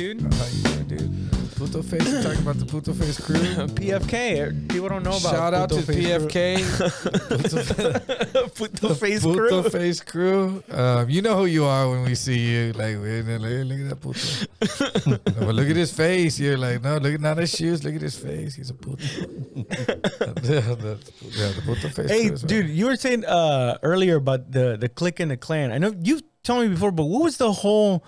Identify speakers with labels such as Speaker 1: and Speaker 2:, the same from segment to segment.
Speaker 1: dude?
Speaker 2: How you doing, dude? Puto face. We're talking about the Puto face crew.
Speaker 1: PFK. People don't know about.
Speaker 2: Shout out to
Speaker 1: Face
Speaker 2: PFK.
Speaker 1: Crew. Puto Face
Speaker 2: Puto
Speaker 1: Crew.
Speaker 2: face crew. Um, you know who you are when we see you. Like, look, at that puto. But look at his face. You're like, no, look at not his shoes. Look at his face. He's a puto. yeah, the, yeah, the puto face.
Speaker 1: Hey,
Speaker 2: is right.
Speaker 1: dude, you were saying uh, earlier about the the clique and the clan. I know you've told me before, but what was the whole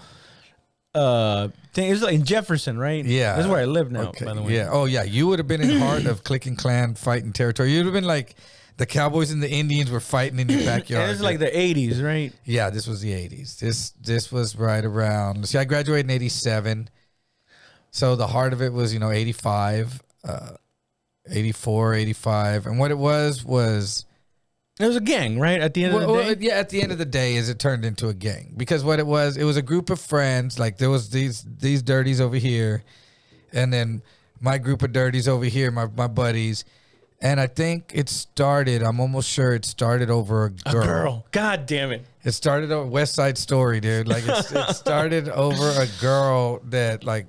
Speaker 1: uh thing? It was like in Jefferson, right?
Speaker 2: Yeah.
Speaker 1: that's where I live now.
Speaker 2: Okay.
Speaker 1: By the way,
Speaker 2: Yeah. Oh, yeah. You would have been in the heart of Clique and Clan fighting territory. You'd have been like the Cowboys and the Indians were fighting in your backyard.
Speaker 1: It was like the '80s, right?
Speaker 2: Yeah, this was the 80s. This this was right around. See, I graduated in 87. So the heart of it was, you know, 85, uh, 84, 85. And what it was was
Speaker 1: It was a gang, right? At the end
Speaker 2: well,
Speaker 1: of the
Speaker 2: well,
Speaker 1: day.
Speaker 2: yeah, at the end of the day is it turned into a gang. Because what it was, it was a group of friends, like there was these these dirties over here and then my group of dirties over here, my my buddies. And I think it started, I'm almost sure it started over a
Speaker 1: a girl. God damn it.
Speaker 2: it started over West Side Story, dude. Like it's, it started over a girl that like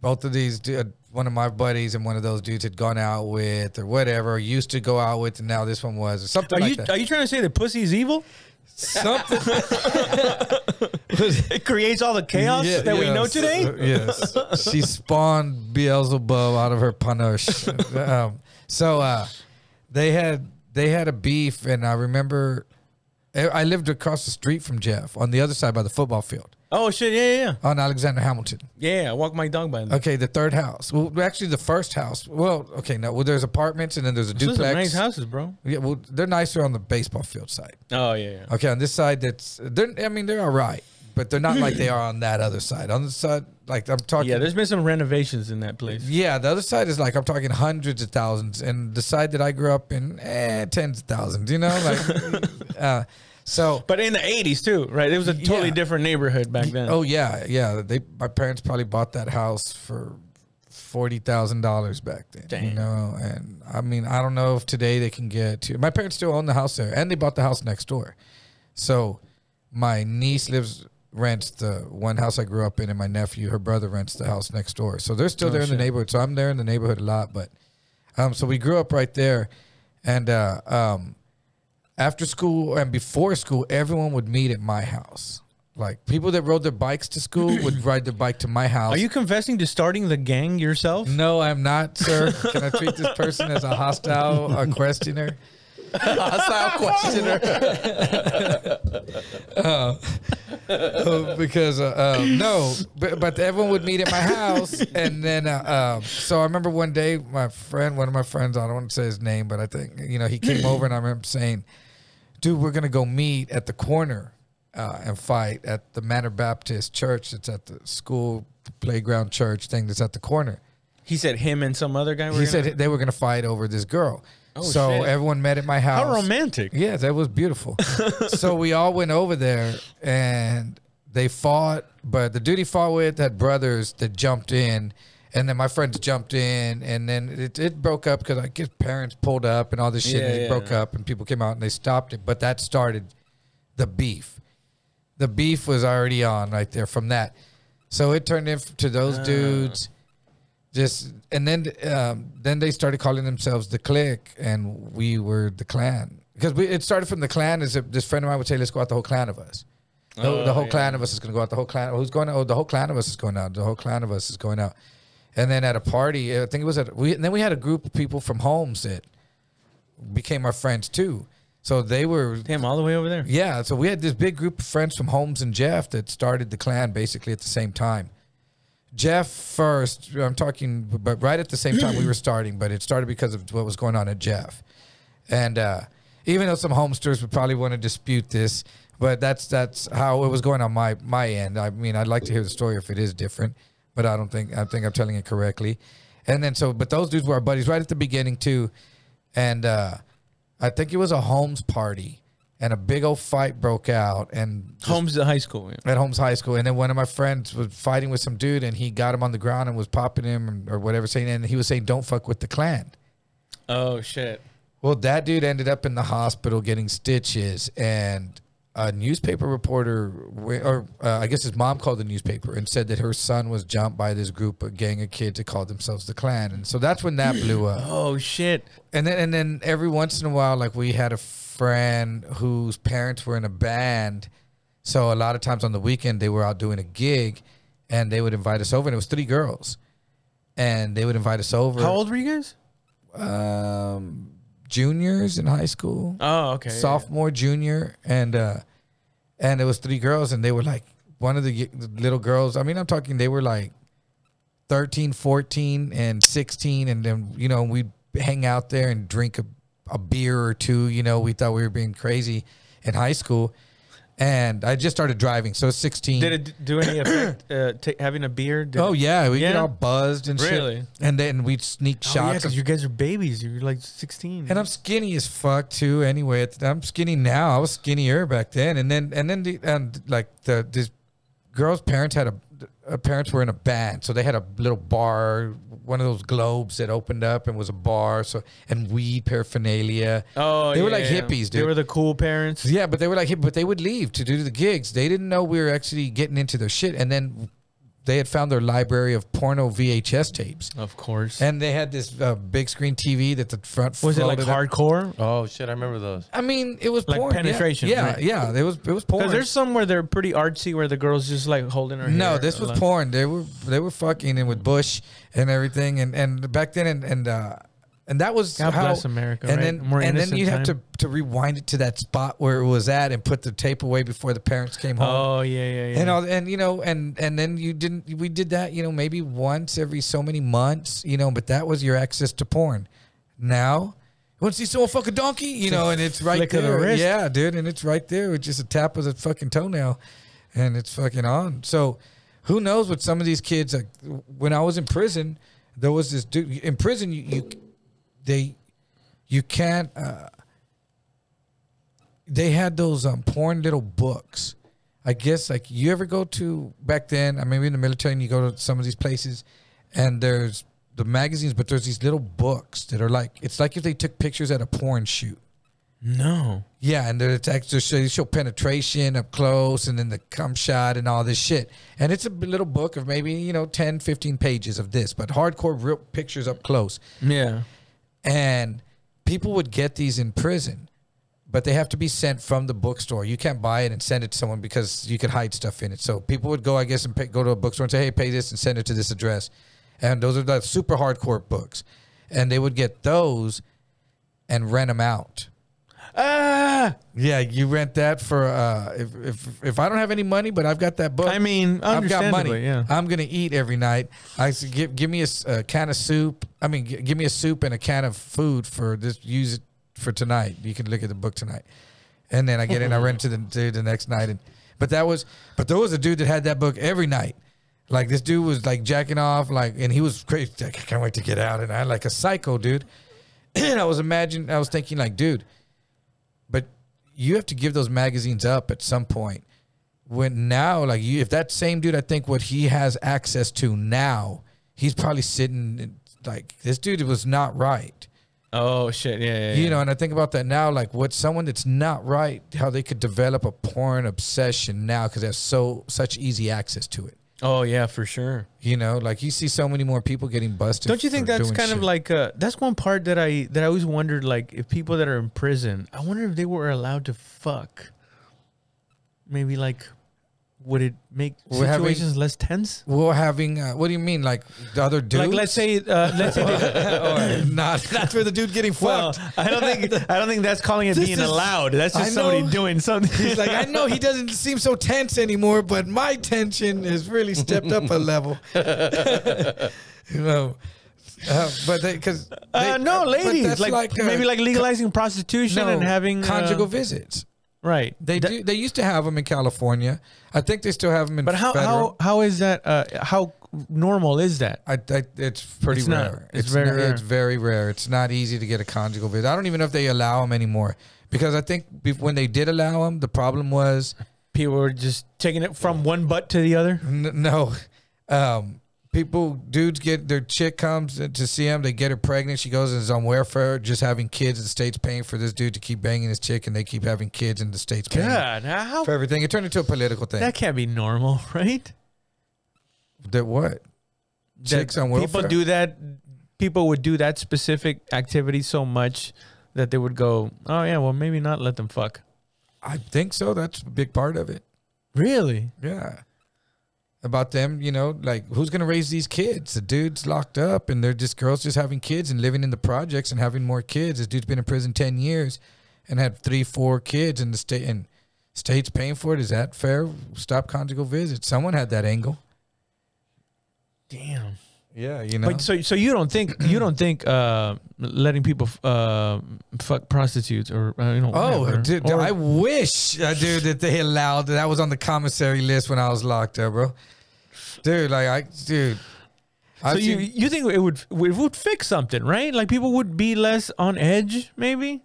Speaker 2: both of these, du- uh, one of my buddies and one of those dudes had gone out with or whatever, used to go out with, and now this one was or something
Speaker 1: Are
Speaker 2: like
Speaker 1: you
Speaker 2: that.
Speaker 1: are you trying to say that pussy is evil?
Speaker 2: something.
Speaker 1: It creates all the chaos
Speaker 2: Yeah,
Speaker 1: that we know today.
Speaker 2: uh, yes, she spawned Beelzebub out of her panache. um, so uh, they had they had a beef, and I remember I lived across the street from Jeff on the other side by the football field
Speaker 1: Oh shit! Yeah, yeah,
Speaker 2: on Alexander Hamilton.
Speaker 1: yeah. Yeah, I walk my dog by. There.
Speaker 2: Okay, the third house. Well, actually, the first house. Well, okay, no. Well, there's apartments, and then there's a duplex.
Speaker 1: nice houses, bro.
Speaker 2: Yeah, well, they're nicer on the baseball field side.
Speaker 1: Oh yeah, yeah.
Speaker 2: Okay, on this side, that's they're. I mean, they're all right, but they're not like they are on that other side. On the side, like I'm talking.
Speaker 1: Yeah, there's been some renovations in that place.
Speaker 2: Yeah, the other side is like I'm talking hundreds of thousands, and the side that I grew up in, eh, tens of thousands. You know, like, uh, so.
Speaker 1: But in the '80s too, right? It was a totally
Speaker 2: Yeah.
Speaker 1: different neighborhood back then.
Speaker 2: Oh yeah, yeah. They my parents probably bought that house for forty thousand dollars back then. You know, and I mean, I don't know if today they can get to. My parents still own the house there, and they bought the house next door. So, my niece lives rents the one house I grew up in, and my nephew, her brother, rents the house next door. So they're still
Speaker 1: Oh,
Speaker 2: there in the neighborhood. So I'm there in the neighborhood a lot, but um, so we grew up right there, and uh, um, after school and before school, everyone would meet at my house. Like people that rode their bikes to school would ride their bike to my house.
Speaker 1: Are you confessing to starting the gang yourself?
Speaker 2: No, I'm not, sir. Can I treat this person as a hostile uh, questioner?
Speaker 1: Hostile questioner.
Speaker 2: Uh, uh, because uh, um, no, but, but everyone would meet at my house, and then uh, um, so I remember one day my friend, one of my friends, I don't want to say his name, but I think you know he came over, and I remember saying, "Dude, we're gonna go meet at the corner uh, and fight at the Manor Baptist Church. It's at the school playground church thing that's at the corner."
Speaker 1: He said him and some other guy. Were
Speaker 2: He
Speaker 1: gonna-
Speaker 2: said they were gonna fight over this girl.
Speaker 1: Oh,
Speaker 2: so
Speaker 1: shit.
Speaker 2: everyone met at my house.
Speaker 1: "How romantic."
Speaker 2: Yeah, that was beautiful. so we all went over there and they fought, but the dude he fought with had brothers that jumped in, and then my friends jumped in, and then it, it broke up because I guess parents pulled up and all this shit,
Speaker 1: Yeah,
Speaker 2: and it
Speaker 1: yeah,
Speaker 2: broke up, and people came out and they stopped it. But that started the beef. The beef was already on right there from that. So it turned into those
Speaker 1: Ah.
Speaker 2: dudes just and then um, then they started calling themselves the clique and we were the clan because we, it started from the clan as if this friend of mine would say let's go out the whole clan of us the,
Speaker 1: Oh,
Speaker 2: the whole
Speaker 1: yeah.
Speaker 2: clan of us is going to go out the whole clan who's going out oh the whole clan of us is going out the whole clan of us is going out and then at a party i think it was at we and then we had a group of people from Holmes that became our friends too so they were
Speaker 1: Damn, all the way over there.
Speaker 2: yeah, so we had this big group of friends from Holmes and Jeff that started the clan basically at the same time. Jeff first, I'm talking, but right at the same time we were starting, but it started because of what was going on at Jeff. And uh, even though some homesters would probably want to dispute this, but that's that's how it was going on my my end. I mean, I'd like to hear the story if it is different, but I don't think I think I'm telling it correctly. And then so, but those dudes were our buddies right at the beginning too, and uh, I think it was a Holmes party, and a big old fight broke out, and
Speaker 1: Holmes the high school. yeah.
Speaker 2: at Holmes High School, and then one of my friends was fighting with some dude, and he got him on the ground and was popping him or whatever, saying, and he was saying, "Don't fuck with the clan."
Speaker 1: Oh shit.
Speaker 2: Well, that dude ended up in the hospital getting stitches, and a newspaper reporter, or uh, I guess his mom called the newspaper and said that her son was jumped by this group, a gang of kids that called themselves the Klan, and so that's when that blew up.
Speaker 1: Oh shit.
Speaker 2: And then and then every once in a while, like we had a friend whose parents were in a band, so a lot of times on the weekend they were out doing a gig, and they would invite us over, and it was three girls, and they would invite us over.
Speaker 1: How old were you guys?
Speaker 2: Um, juniors in high school
Speaker 1: Oh, okay.
Speaker 2: sophomore, junior, and uh, and it was three girls, and they were like one of the the little girls. I mean, I'm talking they were like 13, 14, and 16, and then you know we'd hang out there and drink a, a beer or two. You know, we thought we were being crazy in high school, and I just started driving, so 16.
Speaker 1: Did it do any effect? Uh, ta having a beer? Did
Speaker 2: Oh
Speaker 1: it-
Speaker 2: yeah, we get all buzzed and
Speaker 1: Really?
Speaker 2: shit, and then we'd sneak
Speaker 1: Oh, yeah,
Speaker 2: shots.
Speaker 1: because
Speaker 2: of
Speaker 1: you guys are babies. You're like 16.
Speaker 2: And I'm skinny as fuck too. Anyway, I'm skinny now. I was skinnier back then. And then and then the and like the this girl's parents had a, uh parents were in a band, so they had a little bar, one of those globes that opened up and was a bar. So and weed paraphernalia.
Speaker 1: oh,
Speaker 2: they were like
Speaker 1: yeah.
Speaker 2: hippies,
Speaker 1: They were the cool parents.
Speaker 2: Yeah, but they were like, hip- but they would leave to do the gigs. They didn't know we were actually getting into their shit. And then they had found their library of porno VHS tapes.
Speaker 1: Of course.
Speaker 2: And they had this uh, big screen TV that the front
Speaker 1: was it like
Speaker 2: up.
Speaker 1: hardcore?
Speaker 3: Oh shit, I remember those.
Speaker 2: I mean, it was
Speaker 1: Like
Speaker 2: porn.
Speaker 1: penetration,
Speaker 2: Yeah,
Speaker 1: right?
Speaker 2: yeah. It was it was porn.
Speaker 1: Because there's some where they're pretty artsy, where the girls just like holding her.
Speaker 2: no,
Speaker 1: hair.
Speaker 2: this was
Speaker 1: Like-
Speaker 2: porn. They were they were fucking and with Bush and everything, and and back then and and uh, and that was
Speaker 1: God
Speaker 2: how.
Speaker 1: bless America.
Speaker 2: and
Speaker 1: right?
Speaker 2: then
Speaker 1: More
Speaker 2: and then you have to to rewind it to that spot where it was at and put the tape away before the parents came home.
Speaker 1: Oh yeah, yeah, yeah.
Speaker 2: And all, and you know, and and then you didn't. We did that, you know, maybe once every so many months, you know. But that was your access to porn. Now, once you want to see someone fuck a donkey, you know, and it's right
Speaker 1: the
Speaker 2: there.
Speaker 1: wrist.
Speaker 2: Yeah, dude, and it's right there with just a tap of the fucking toenail, and it's fucking on. So, who knows what some of these kids? Like when I was in prison, there was this dude in prison. You, you they, you can't. Uh, they had those um, porn little books. I guess like you ever go to back then, I mean in the military and you go to some of these places and there's the magazines, but there's these little books that are like it's like if they took pictures at a porn shoot.
Speaker 1: no.
Speaker 2: Yeah, and it's actually show, they show penetration up close and then the cum shot and all this shit. And it's a little book of maybe, you know, 10, 15 pages of this, but hardcore real pictures up close
Speaker 1: Yeah.
Speaker 2: And people would get these in prison but they have to be sent from the bookstore. You can't buy it and send it to someone because you could hide stuff in it. So people would go i guess and pay, go to a bookstore and say hey pay this and send it to this address. And those are the super hardcore books. And they would get those and rent them out
Speaker 1: Ah,
Speaker 2: yeah you rent that for uh if if, if i don't have any money but i've got that book
Speaker 1: I mean,
Speaker 2: I've got money.
Speaker 1: yeah.
Speaker 2: I'm gonna eat every night. I said, give give me a can of soup. I mean, gi- give me a soup and a can of food for this. Use it for tonight. You can look at the book tonight, and then I get in. I rent to the to the next night. And but that was but there was a dude that had that book every night. Like this dude was like jacking off, like, and he was crazy. Like, I can't wait to get out. And I like a psycho dude. and I was imagining, I was thinking, like, dude, but you have to give those magazines up at some point when now like you if that same dude i think what he has access to now he's probably sitting in- like this dude was not right
Speaker 1: Oh shit! Yeah, yeah.
Speaker 2: you
Speaker 1: yeah.
Speaker 2: know and i think about that now like what someone that's not right how they could develop a porn obsession now because they have so such easy access to it
Speaker 1: Oh yeah, for sure.
Speaker 2: you know like you see so many more people getting busted
Speaker 1: Don't you think that's
Speaker 2: doing
Speaker 1: kind of like uh, that's one part that I that I always wondered like if people that are in prison, I wonder if they were allowed to fuck. Maybe like, would it make
Speaker 2: We're having-
Speaker 1: situations less tense?
Speaker 2: We're having uh, what do you mean like the other dude?
Speaker 1: Like let's say, uh, let's say. They,
Speaker 2: or not not for the dude getting
Speaker 1: well,
Speaker 2: fucked
Speaker 1: I don't think I don't think that's calling it
Speaker 2: This
Speaker 1: being
Speaker 2: is-
Speaker 1: allowed. That's just somebody doing something.
Speaker 2: He's like, I know he doesn't seem so tense anymore, but my tension has really stepped up a level. you know, uh, but they because
Speaker 1: Uh, no, ladies, like,
Speaker 2: uh,
Speaker 1: maybe like legalizing prostitution
Speaker 2: no,
Speaker 1: and having uh,
Speaker 2: conjugal visits.
Speaker 1: Right.
Speaker 2: They
Speaker 1: That-
Speaker 2: do. They used to have them in California. I think they still have them in.
Speaker 1: But how
Speaker 2: federal.
Speaker 1: how how is that? Uh, how normal is that?
Speaker 2: I, I, it's pretty
Speaker 1: It's not.
Speaker 2: rare.
Speaker 1: It's very
Speaker 2: not-
Speaker 1: rare.
Speaker 2: It's very rare. It's not easy to get a conjugal visit. I don't even know if they allow them anymore because I think when they did allow them, the problem was
Speaker 1: People were just taking it from one butt to the other.
Speaker 2: N- no, um, people, dudes get their chick comes to see him. They get her pregnant. She goes and is on welfare, just having kids. And the state's paying for this dude to keep banging his chick, and they keep having kids, and the state's paying
Speaker 1: God, how
Speaker 2: for everything. It turned into a political thing.
Speaker 1: that can't be normal, right?
Speaker 2: That what? Chicks
Speaker 1: that
Speaker 2: on welfare.
Speaker 1: People do that. People would do that specific activity so much that they would go, "Oh yeah, well maybe not let them fuck."
Speaker 2: I think so. That's a big part of it.
Speaker 1: Really?
Speaker 2: Yeah. About them, you know, like who's gonna raise these kids? The dude's locked up, and they're just girls just having kids and living in the projects and having more kids. This dude's been in prison ten years and had three, four kids, and the state and state's paying for it. Is that fair? Stop conjugal visits. Someone had that angle.
Speaker 1: Damn.
Speaker 2: Yeah, you know.
Speaker 1: But so so you don't think you don't think uh, letting people uh, fuck prostitutes or uh, you know
Speaker 2: Oh, dude,
Speaker 1: or-
Speaker 2: I wish, uh, dude, that they allowed that was on the commissary list when I was locked up, bro. Dude, like I, dude.
Speaker 1: so
Speaker 2: I've
Speaker 1: you
Speaker 2: seen-
Speaker 1: you think it would it would fix something right? Like people would be less on edge maybe.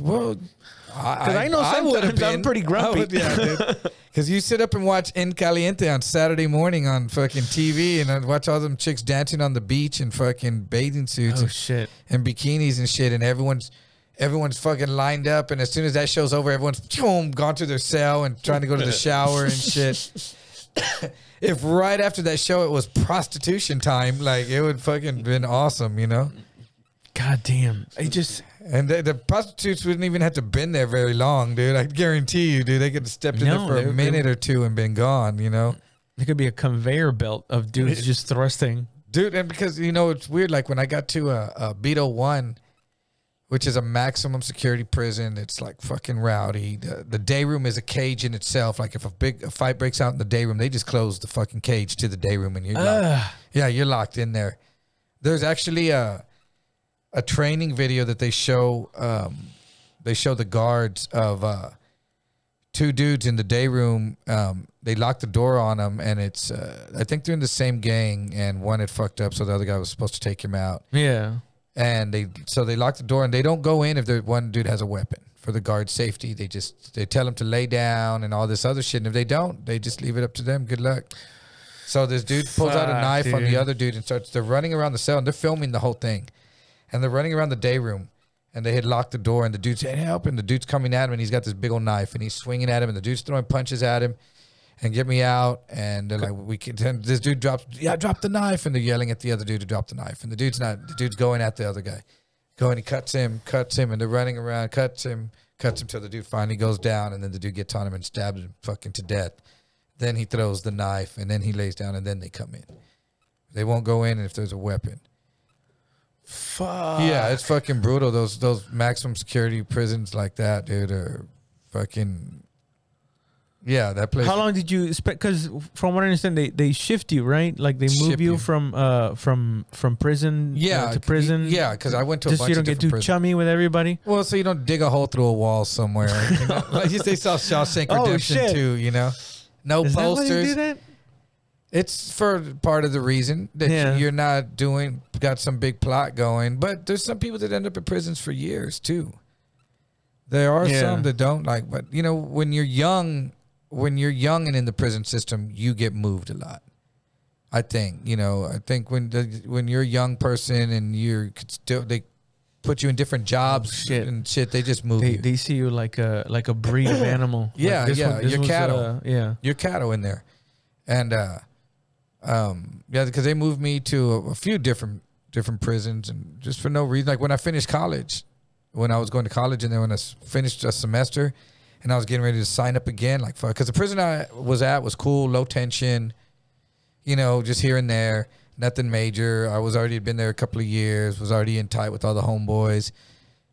Speaker 2: Well, because
Speaker 1: I know sometimes I'm pretty grumpy.
Speaker 2: yeah, Because you sit up and watch En Caliente on Saturday morning on fucking TV, and I watch all them chicks dancing on the beach in fucking bathing suits
Speaker 1: Oh
Speaker 2: and,
Speaker 1: shit!
Speaker 2: and bikinis and shit, and everyone's everyone's fucking lined up, and as soon as that show's over, everyone's boom, gone to their cell and trying to go to the shower and shit. if right after that show it was prostitution time, like it would fucking been awesome, you know.
Speaker 1: God damn! I just
Speaker 2: And the, the prostitutes wouldn't even have to been there very long, dude. I guarantee you, dude. They could have stepped in
Speaker 1: No,
Speaker 2: there for
Speaker 1: they-
Speaker 2: a
Speaker 1: they
Speaker 2: minute or two and been gone, you know,
Speaker 1: it could be a conveyor belt of dudes just thrusting.
Speaker 2: dude. And because you know it's weird. Like when I got to a, a Beto One, which is a maximum security prison, it's like fucking rowdy. The, the day room is a cage in itself. Like if a big a fight breaks out in the day room, they just close the fucking cage to the day room, and you're locked. Yeah, you're locked in there. There's actually a a training video that they show. Um, they show the guards of uh, two dudes in the day room. Um, they lock the door on them, and it's uh, I think they're in the same gang, and one had fucked up, so the other guy was supposed to take him out.
Speaker 1: Yeah.
Speaker 2: And they so they lock the door, and they don't go in if the one dude has a weapon for the guard's safety. They just they tell him to lay down and all this other shit, and if they don't, they just leave it up to them. Good luck. So this dude pulls out a
Speaker 1: Fuck,
Speaker 2: knife on the other dude and starts. They're running around the cell and they're filming the whole thing, and they're running around the day room. And they had locked the door, and the dude said, "Help!" And the dude's coming at him, and he's got this big old knife, and he's swinging at him, and the dude's throwing punches at him, and get me out. And they're like, "We can." And this dude drops, "Yeah, drop the knife!" And they're yelling at the other dude to drop the knife, and the dude's not. The dude's going at the other guy, going. He cuts him, cuts him, and they're running around, cuts him, cuts him till the dude finally goes down, and then the dude gets on him and stabs him fucking to death. Then he throws the knife, and then he lays down, and then they come in. They won't go in if there's a weapon.
Speaker 1: Fuck.
Speaker 2: Yeah, it's fucking brutal. Those those maximum security prisons like that, dude, are fucking. Yeah, that place.
Speaker 1: How long did you spend? Because from what I understand, they, they shift you, right? Like they move
Speaker 2: Ship
Speaker 1: you,
Speaker 2: you.
Speaker 1: from uh from from prison uh, to prison.
Speaker 2: Yeah, because I went to a
Speaker 1: just
Speaker 2: bunch
Speaker 1: so you don't
Speaker 2: of
Speaker 1: get too
Speaker 2: prisons.
Speaker 1: chummy with everybody.
Speaker 2: Well, so you don't dig a hole through a wall somewhere. You know? like they saw Shawshank
Speaker 1: Oh,
Speaker 2: Redemption
Speaker 1: shit.
Speaker 2: too. You know, no
Speaker 1: Is that why they do
Speaker 2: posters.
Speaker 1: that?
Speaker 2: It's for part of the reason that
Speaker 1: Yeah.
Speaker 2: you're not doing got some big plot going. But there's some people that end up in prisons for years too. There are
Speaker 1: Yeah.
Speaker 2: some that don't like, but you know, when you're young, when you're young and in the prison system, you get moved a lot. I think you know. I think when the, when you're a young person and you're still they put you in different jobs
Speaker 1: Oh, shit.
Speaker 2: and shit. They just move
Speaker 1: They
Speaker 2: you.
Speaker 1: they see you like a like a breed of animal.
Speaker 2: Yeah,
Speaker 1: this
Speaker 2: yeah,
Speaker 1: one- this
Speaker 2: cattle.
Speaker 1: uh, yeah.
Speaker 2: your cattle in there, and uh, um, yeah, because they moved me to a, a few different different prisons, and just for no reason. Like when I finished college, when I was going to college, and then when I finished a semester, and I was getting ready to sign up again, like fuck, because the prison I was at was cool, low tension, you know, just here and there, nothing major. I was already been there a couple of years, was already in tight with all the homeboys,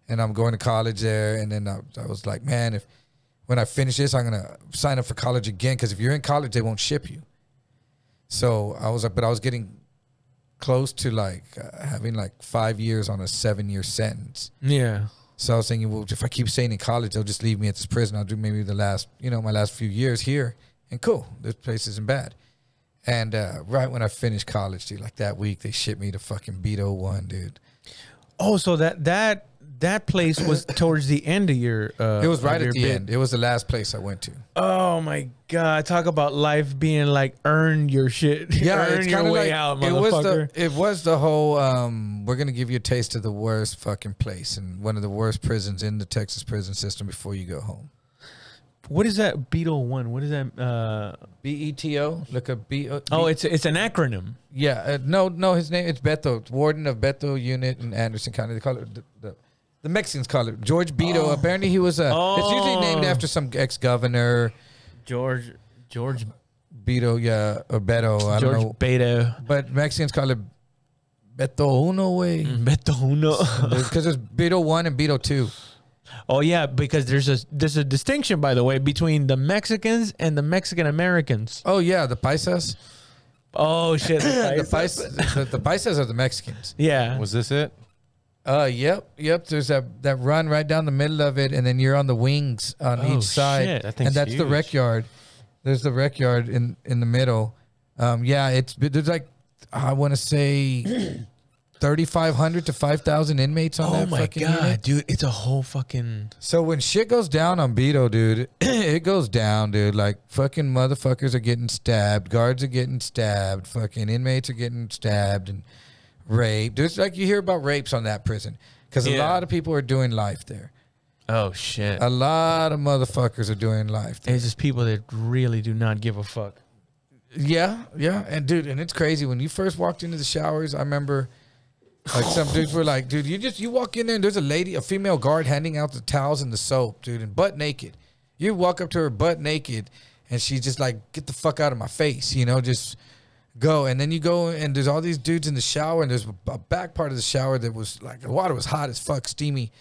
Speaker 2: and I'm going to college there, and then I, I was like, man, if when I finish this, I'm gonna sign up for college again because if you're in college, they won't ship you. So I was like, but I was getting close to like uh, having like five years on a seven year sentence.
Speaker 1: Yeah.
Speaker 2: So I was thinking, well, if I keep staying in college, they'll just leave me at this prison. I'll do maybe the last, you know, my last few years here, and cool, this place isn't bad. And uh, right when I finished college, dude, like that week, they shipped me to fucking Beto One, dude.
Speaker 1: Oh, so that that that place was towards the end of your. Uh,
Speaker 2: It was right at the
Speaker 1: bit.
Speaker 2: end. It was the last place I went to.
Speaker 1: Oh my god! Talk about life being like earn your shit.
Speaker 2: Yeah,
Speaker 1: earn
Speaker 2: it's
Speaker 1: your
Speaker 2: kind of
Speaker 1: way
Speaker 2: like
Speaker 1: out,
Speaker 2: it was the it was the whole. Um, we're gonna give you a taste of the worst fucking place and one of the worst prisons in the Texas prison system before you go home.
Speaker 1: what is that Beetle one? What is that? Uh,
Speaker 2: B E T O. Look up B. O-
Speaker 1: oh, it's it's an acronym.
Speaker 2: yeah. Uh, no, no. His name it's Beto, Warden of Beto Unit in Anderson County. They call it the. the the Mexicans call it George Beto.
Speaker 1: Oh.
Speaker 2: Apparently, he was a. It's usually named
Speaker 1: Oh.
Speaker 2: after some ex-governor,
Speaker 1: George George
Speaker 2: Beto, yeah, or Beto. I
Speaker 1: George
Speaker 2: don't know,
Speaker 1: Beta
Speaker 2: but Mexicans call it Beto Uno way mm,
Speaker 1: Beto Uno.
Speaker 2: because there's Beto one and Beto two.
Speaker 1: Oh yeah, because there's a there's a distinction by the way between the Mexicans and the Mexican Americans.
Speaker 2: Oh yeah, the paisas.
Speaker 1: Oh shit,
Speaker 2: the, pais, the, the paisas are the Mexicans.
Speaker 1: yeah.
Speaker 3: Was this it?
Speaker 2: Uh, yep, yep. There's that that run right down the middle of it, and then you're on the wings on
Speaker 1: Oh,
Speaker 2: each side,
Speaker 1: shit.
Speaker 3: That
Speaker 2: and that's the
Speaker 3: huge.
Speaker 2: rec yard. There's the rec yard in in the middle. Um, yeah, it's there's like I want to say. 3,500 to 5,000 inmates on
Speaker 1: Oh
Speaker 2: that
Speaker 1: my
Speaker 2: fucking
Speaker 1: god,
Speaker 2: unit.
Speaker 1: dude! It's a whole fucking.
Speaker 2: So when shit goes down on Beto, dude, it goes down, dude. Like fucking motherfuckers are getting stabbed, guards are getting stabbed, fucking inmates are getting stabbed and raped. There's like you hear about rapes on that prison because a
Speaker 1: Yeah.
Speaker 2: lot of people are doing life there.
Speaker 1: Oh shit!
Speaker 2: A lot of motherfuckers are doing life. There.
Speaker 1: It's just people that really do not give a fuck.
Speaker 2: Yeah, yeah, and dude, and it's crazy when you first walked into the showers. I remember. Like some dudes were like, dude, you just you walk in there and there's a lady, a female guard handing out the towels and the soap, dude, and butt naked. You walk up to her butt naked, and she's just like, get the fuck out of my face, you know, just go. And then you go and there's all these dudes in the shower, and there's a back part of the shower that was like the water was hot as fuck, steamy,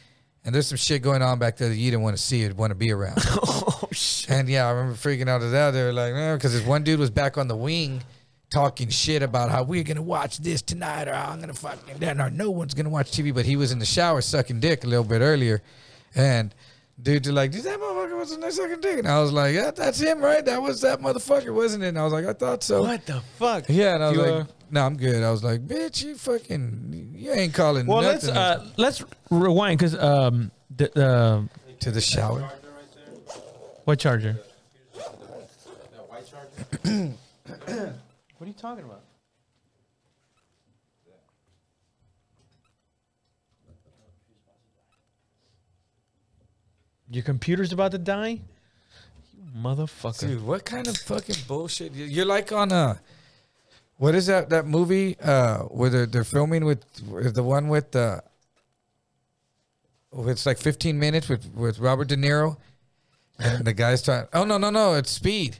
Speaker 2: and there's some shit going on back there that you didn't want to see or want to be around.
Speaker 1: oh shit!
Speaker 2: And yeah, I remember freaking out at that. They were like, man, because this one dude was back on the wing talking shit about how we're gonna watch this tonight, or I'm gonna fucking that, or no one's gonna watch TV. But he was in the shower sucking dick a little bit earlier, and dudes are like, "Dude, that motherfucker was in there sucking dick," and I was like, "Yeah, that's him, right? That was that motherfucker, wasn't it?" And I was like, "I thought so."
Speaker 1: What the fuck?
Speaker 2: Yeah, and I was
Speaker 1: You,
Speaker 2: like,
Speaker 1: uh,
Speaker 2: "No, I'm good." I was like, "Bitch, you fucking, you ain't calling
Speaker 1: Well,
Speaker 2: nothing
Speaker 1: let's uh, let's rewind because um the uh,
Speaker 2: to the shower."
Speaker 1: what charger? What are you talking about? Your computer's about to die? You motherfucker.
Speaker 2: Dude, what kind of fucking bullshit? You- You're like on a what is that that movie uh where they're, they're filming with the one with the it's like 15 minutes with with Robert De Niro and the guy's trying Oh no no no, it's Speed.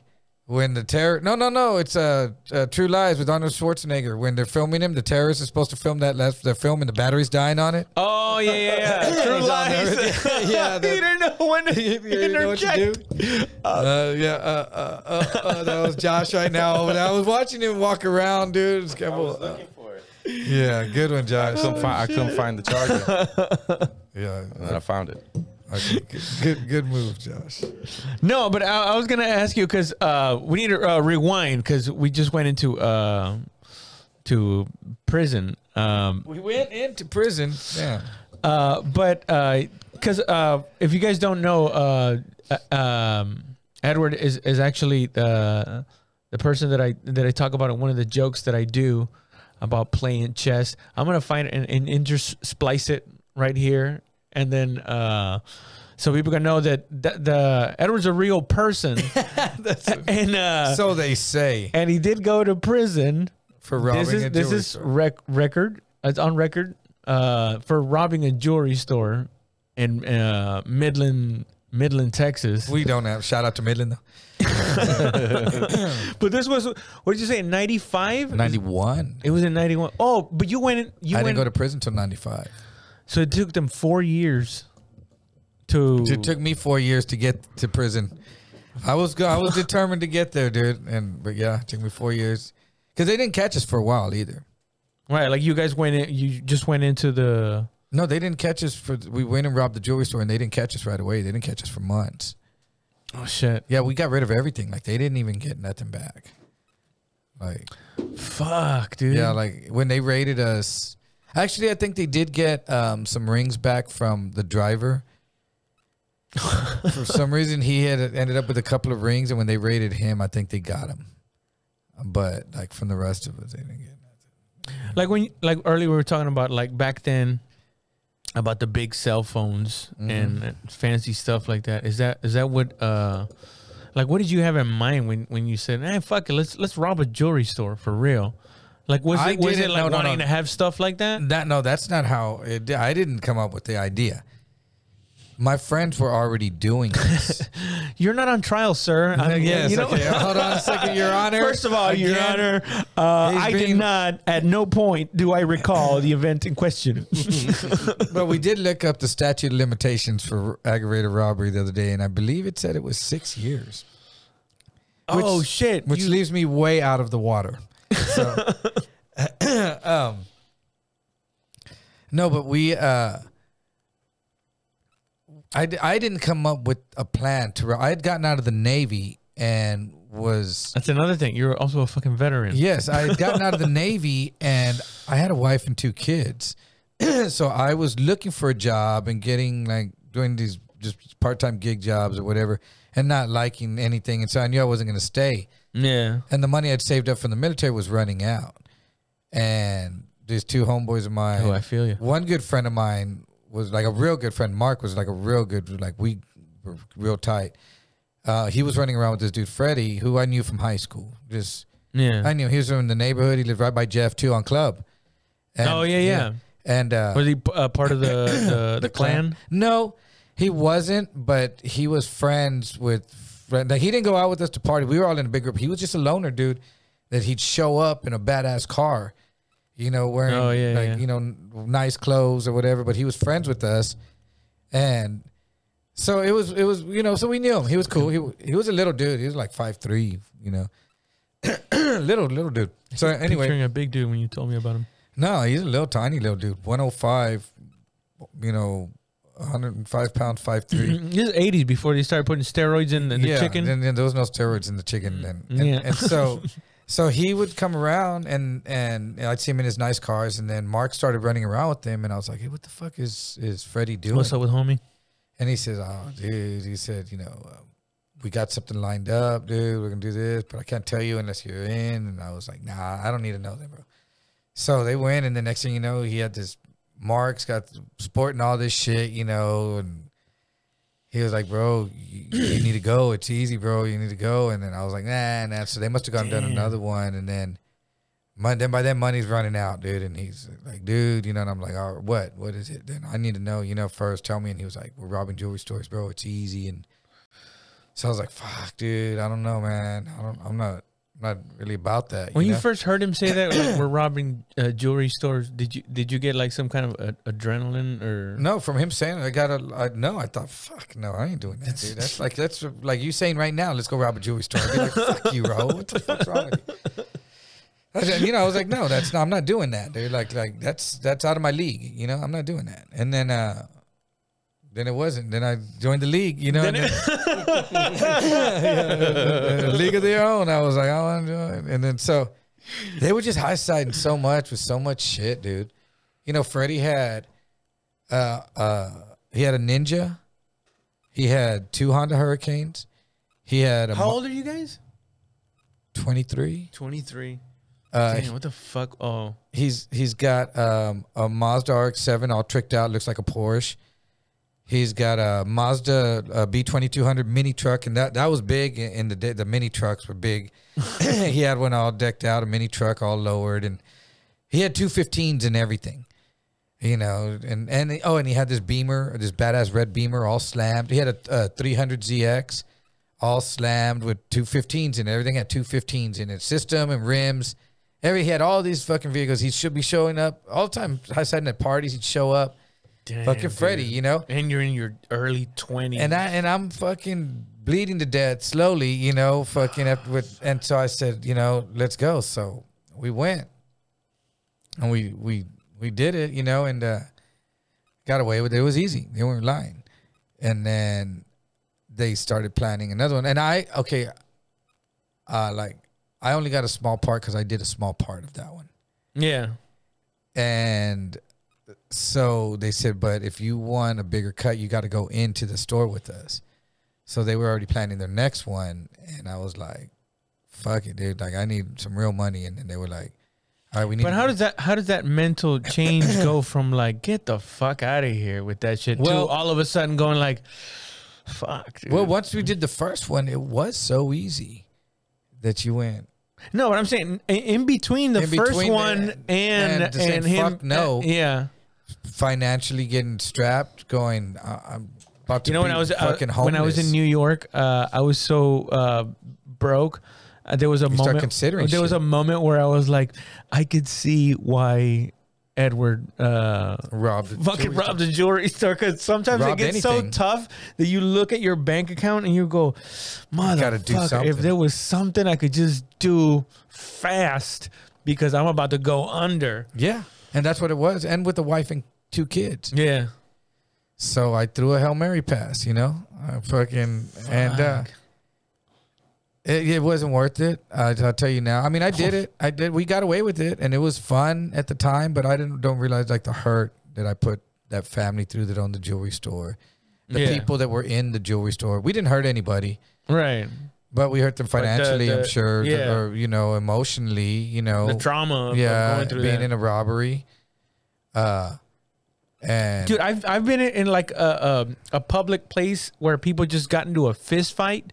Speaker 2: When the terror No no no, it's uh, uh True Lies with Arnold Schwarzenegger. When they're filming him, the terrorist is supposed to film that last they're filming the battery's dying on it.
Speaker 1: Oh yeah, yeah, yeah. True
Speaker 2: He's on
Speaker 1: lies.
Speaker 2: Yeah,
Speaker 1: you
Speaker 2: the-
Speaker 1: didn't know when to
Speaker 2: you know what you
Speaker 1: interject.
Speaker 2: do? Uh, yeah, uh, uh, uh, uh, that was Josh right now. When I was watching him walk around, dude. It's kind of- uh,
Speaker 3: for it.
Speaker 2: yeah, good one,
Speaker 3: I
Speaker 2: Josh.
Speaker 3: couldn't, find, I couldn't find the charger,
Speaker 2: Yeah,
Speaker 3: and then I found it.
Speaker 2: Okay, good, good, good move, Josh.
Speaker 1: No, but I, I was gonna ask you because uh, we need to uh, rewind because we just went into uh, to prison. Um,
Speaker 2: We went into prison. Yeah,
Speaker 1: uh, but because uh, if you guys don't know, uh, uh, um, Edward is is actually the the person that I that I talk about in one of the jokes that I do about playing chess. I'm gonna find it and, and intersplice it right here, and then uh, so people gonna know that the, the Edward's a real person, and uh,
Speaker 2: so they say
Speaker 1: and he did go to prison
Speaker 2: for robbing
Speaker 1: this is
Speaker 2: a
Speaker 1: this
Speaker 2: jewelry
Speaker 1: is
Speaker 2: store.
Speaker 1: rec- record. It's on record uh, for robbing a jewelry store in uh, Midland, Midland, Texas.
Speaker 2: We don't have. Shout out to Midland though.
Speaker 1: but this was what did you say? Ninety five.
Speaker 2: Ninety-one.
Speaker 1: It was in ninety one. Oh, but you went. You
Speaker 2: I
Speaker 1: went.
Speaker 2: didn't go to prison till ninety-five.
Speaker 1: So it took them four years to.
Speaker 2: It took me four years to get to prison. I was go- I was determined to get there, dude. And but yeah, it took me four years because they didn't catch us for a while either.
Speaker 1: right, like you guys went in. You just went into the.
Speaker 2: No, they didn't catch us for. We went and robbed the jewelry store, and they didn't catch us right away. They didn't catch us for months.
Speaker 1: Oh shit!
Speaker 2: Yeah, we got rid of everything. Like they didn't even get nothing back. Like
Speaker 1: Fuck, dude.
Speaker 2: yeah, like when they raided us, Actually, I think they did get um, some rings back from the driver. For some reason, he had ended up with a couple of rings, and when they raided him, I think they got him. But like from the rest of us, they didn't get.
Speaker 1: Like when, like earlier, we were talking about like back then, about the big cell phones
Speaker 2: Mhm.
Speaker 1: and fancy stuff like that. Is that is that what? uh Like, what did you have in mind when when you said, "Hey, fuck it, let's let's rob a jewelry store for real"? Like, was
Speaker 2: I
Speaker 1: it was it like
Speaker 2: no, no,
Speaker 1: wanting
Speaker 2: no.
Speaker 1: to have stuff like that?
Speaker 2: That no, that's not how it. I didn't come up with the idea. My friends were already doing this.
Speaker 1: You're not on trial, sir. I-
Speaker 2: yes.
Speaker 1: you know-
Speaker 2: okay. Hold on a second, Your Honor.
Speaker 1: First of all, Your Honor, uh, I did not. At no point do I recall the event in question.
Speaker 2: But we did look up the statute of limitations for aggravated robbery the other day, and I believe it said it was six years,
Speaker 1: oh shit!
Speaker 2: which
Speaker 1: You-
Speaker 2: leaves me way out of the water. So, um, no, but we, uh, I, d- I didn't come up with a plan to. I had gotten out of the Navy and was
Speaker 1: That's another thing. You're also a fucking veteran.
Speaker 2: Yes, I had gotten out of the Navy and I had a wife and two kids. so I was looking for a job and getting like doing these just part time gig jobs or whatever and not liking anything. And so I knew I wasn't going to stay.
Speaker 1: Yeah.
Speaker 2: And the money I'd saved up from the military was running out. And these two homeboys of mine,
Speaker 1: Oh, I feel you.
Speaker 2: one good friend of mine was like a real good friend. Mark was like a real good, like we were real tight. Uh, he was running around with this dude, Freddie, who I knew from high school. Just
Speaker 1: Yeah.
Speaker 2: I knew he was in the neighborhood. He lived right by Jeff too on Club. And-
Speaker 1: oh yeah, yeah.
Speaker 2: And uh,
Speaker 1: Was he uh, part of the the, the, clan?
Speaker 2: No, he wasn't. But he was friends with. Like he didn't go out with us to party. We were all in a big group. He was just a loner dude that he'd show up in a badass car, you know, wearing
Speaker 1: Oh, yeah,
Speaker 2: like
Speaker 1: yeah.
Speaker 2: you know nice clothes or whatever. But he was friends with us, and so it was it was you know so we knew him. He was cool. He he was a little dude. He was like five three, you know, little little dude. So anyway,
Speaker 1: Picturing a big dude when you told me about him.
Speaker 2: no, he's a little tiny little dude. 105, you know, 105 pounds, 5'3.
Speaker 1: This is '80s before they started putting steroids in the, the
Speaker 2: yeah,
Speaker 1: chicken.
Speaker 2: And, and there was no steroids in the chicken. And, and,
Speaker 1: Yeah.
Speaker 2: and so so he would come around and, and I'd see him in his nice cars. And then Mark started running around with him. And I was like, hey, what the fuck is, is Freddie doing?
Speaker 1: What's up with homie?
Speaker 2: And he says, oh, dude, he said, you know, uh, we got something lined up, dude. We're going to do this, but I can't tell you unless you're in. And I was like, nah, I don't need to know that, bro. So they went, and the next thing you know, he had this Mark's got sporting all this shit, you know, and he was like, bro, you, you need to go. It's easy, bro. You need to go. And then I was like, nah, nah. So they must have gone and done another one. And then, my, then by then money's running out, dude. And he's like, dude, you know, and I'm like, all right, what? What is it? Then I need to know, you know, first tell me. And he was like, we're robbing jewelry stores, bro. It's easy. And so I was like, fuck, dude. I don't know, man. I don't, I'm not, not really about that.
Speaker 1: When you
Speaker 2: know?
Speaker 1: first heard him say that, like we're robbing uh, jewelry stores, did you did you get like some kind of uh, adrenaline or?
Speaker 2: No, from him saying I got a I, no. I thought, fuck, no, I ain't doing that, dude. That's like that's like you saying right now, let's go rob a jewelry store. I'd be like, fuck you, bro. What the fuck's wrong with you? Said, you know, I was like, no, that's not. I'm not doing that, dude. Like, like that's that's out of my league. You know, I'm not doing that. And then, uh then it wasn't. Then I joined the league. You know,
Speaker 1: Then
Speaker 2: then- Yeah, league of their own. I was like, I want to do it. And then so they were just high siding so much with so much shit, dude. You know, Freddie had uh uh he had a ninja. He had two Honda Hurricanes. He had a
Speaker 1: How old are you guys?
Speaker 2: 23.
Speaker 1: Twenty three.
Speaker 2: Uh,
Speaker 1: Damn, what the fuck? Oh,
Speaker 2: he's he's got um, a Mazda RX-7 all tricked out, looks like a Porsche. He's got a Mazda uh, B2200 mini truck, and that that was big in the day. The mini trucks were big. he had one all decked out, a mini truck all lowered, and he had two 15s and everything. You know, and and oh, and he had this Beamer, this badass red Beamer, all slammed. He had a, a 300 ZX, all slammed with two 15s and everything had two 15s in it, system and rims. Every he had all these fucking vehicles. He should be showing up all the time. High siding at parties, he'd show up.
Speaker 1: Damn,
Speaker 2: fucking Freddie,
Speaker 1: dude.
Speaker 2: you know.
Speaker 1: And you're in your early twenties.
Speaker 2: And I and I'm fucking bleeding to death slowly, you know, fucking after with and so I said, you know, let's go. So we went. And we we we did it, you know, and uh got away with it. It was easy. They weren't lying. And then they started planning another one. And I okay, uh like I only got a small part because I did a small part of that one.
Speaker 1: yeah.
Speaker 2: And so they said, but if you want a bigger cut, you got to go into the store with us. So they were already planning their next one, and I was like, "Fuck it, dude! Like I need some real money." And then they were like, "All right, we need."
Speaker 1: But how does that how does that mental change go from like get the fuck out of here with that shit
Speaker 2: Well-
Speaker 1: to all of a sudden going like, fuck. Dude.
Speaker 2: Well, once we did the first one, it was so easy that you went.
Speaker 1: no, what I'm saying in, between the
Speaker 2: In
Speaker 1: first
Speaker 2: between
Speaker 1: one
Speaker 2: the-
Speaker 1: and
Speaker 2: and
Speaker 1: and, him,
Speaker 2: fuck no.
Speaker 1: yeah.
Speaker 2: Financially getting strapped, going, uh, I'm about to
Speaker 1: You know when I was uh, when I was in New York, uh, I was so uh, broke. Uh, there was a
Speaker 2: You
Speaker 1: moment. there was a moment where I was like, I could see why Edward uh,
Speaker 2: robbed,
Speaker 1: fucking robbed the jewelry store because sometimes
Speaker 2: Robbed
Speaker 1: it gets
Speaker 2: anything.
Speaker 1: so tough that you look at your bank account and you go, "Motherfucker! If there was something I could just do fast because I'm about to go under."
Speaker 2: Yeah, and that's what it was, and with the wife and two kids.
Speaker 1: Yeah,
Speaker 2: So I threw a hail mary pass, you know, I fucking and uh, it, it wasn't worth it. I, I'll tell you now. I mean, I did it. I did. We got away with it, and it was fun at the time. But I didn't don't realize like the hurt that I put that family through that owned the jewelry store, the
Speaker 1: Yeah.
Speaker 2: people that were in the jewelry store. We didn't hurt anybody.
Speaker 1: right.
Speaker 2: But we hurt them
Speaker 1: the-
Speaker 2: financially, I'm sure,
Speaker 1: yeah.
Speaker 2: or you know, emotionally, you know,
Speaker 1: The trauma of,
Speaker 2: yeah,
Speaker 1: of going through
Speaker 2: being
Speaker 1: that.
Speaker 2: in a robbery. Uh, and
Speaker 1: Dude, I've I've been in, in like a, a a public place where people just got into a fist fight,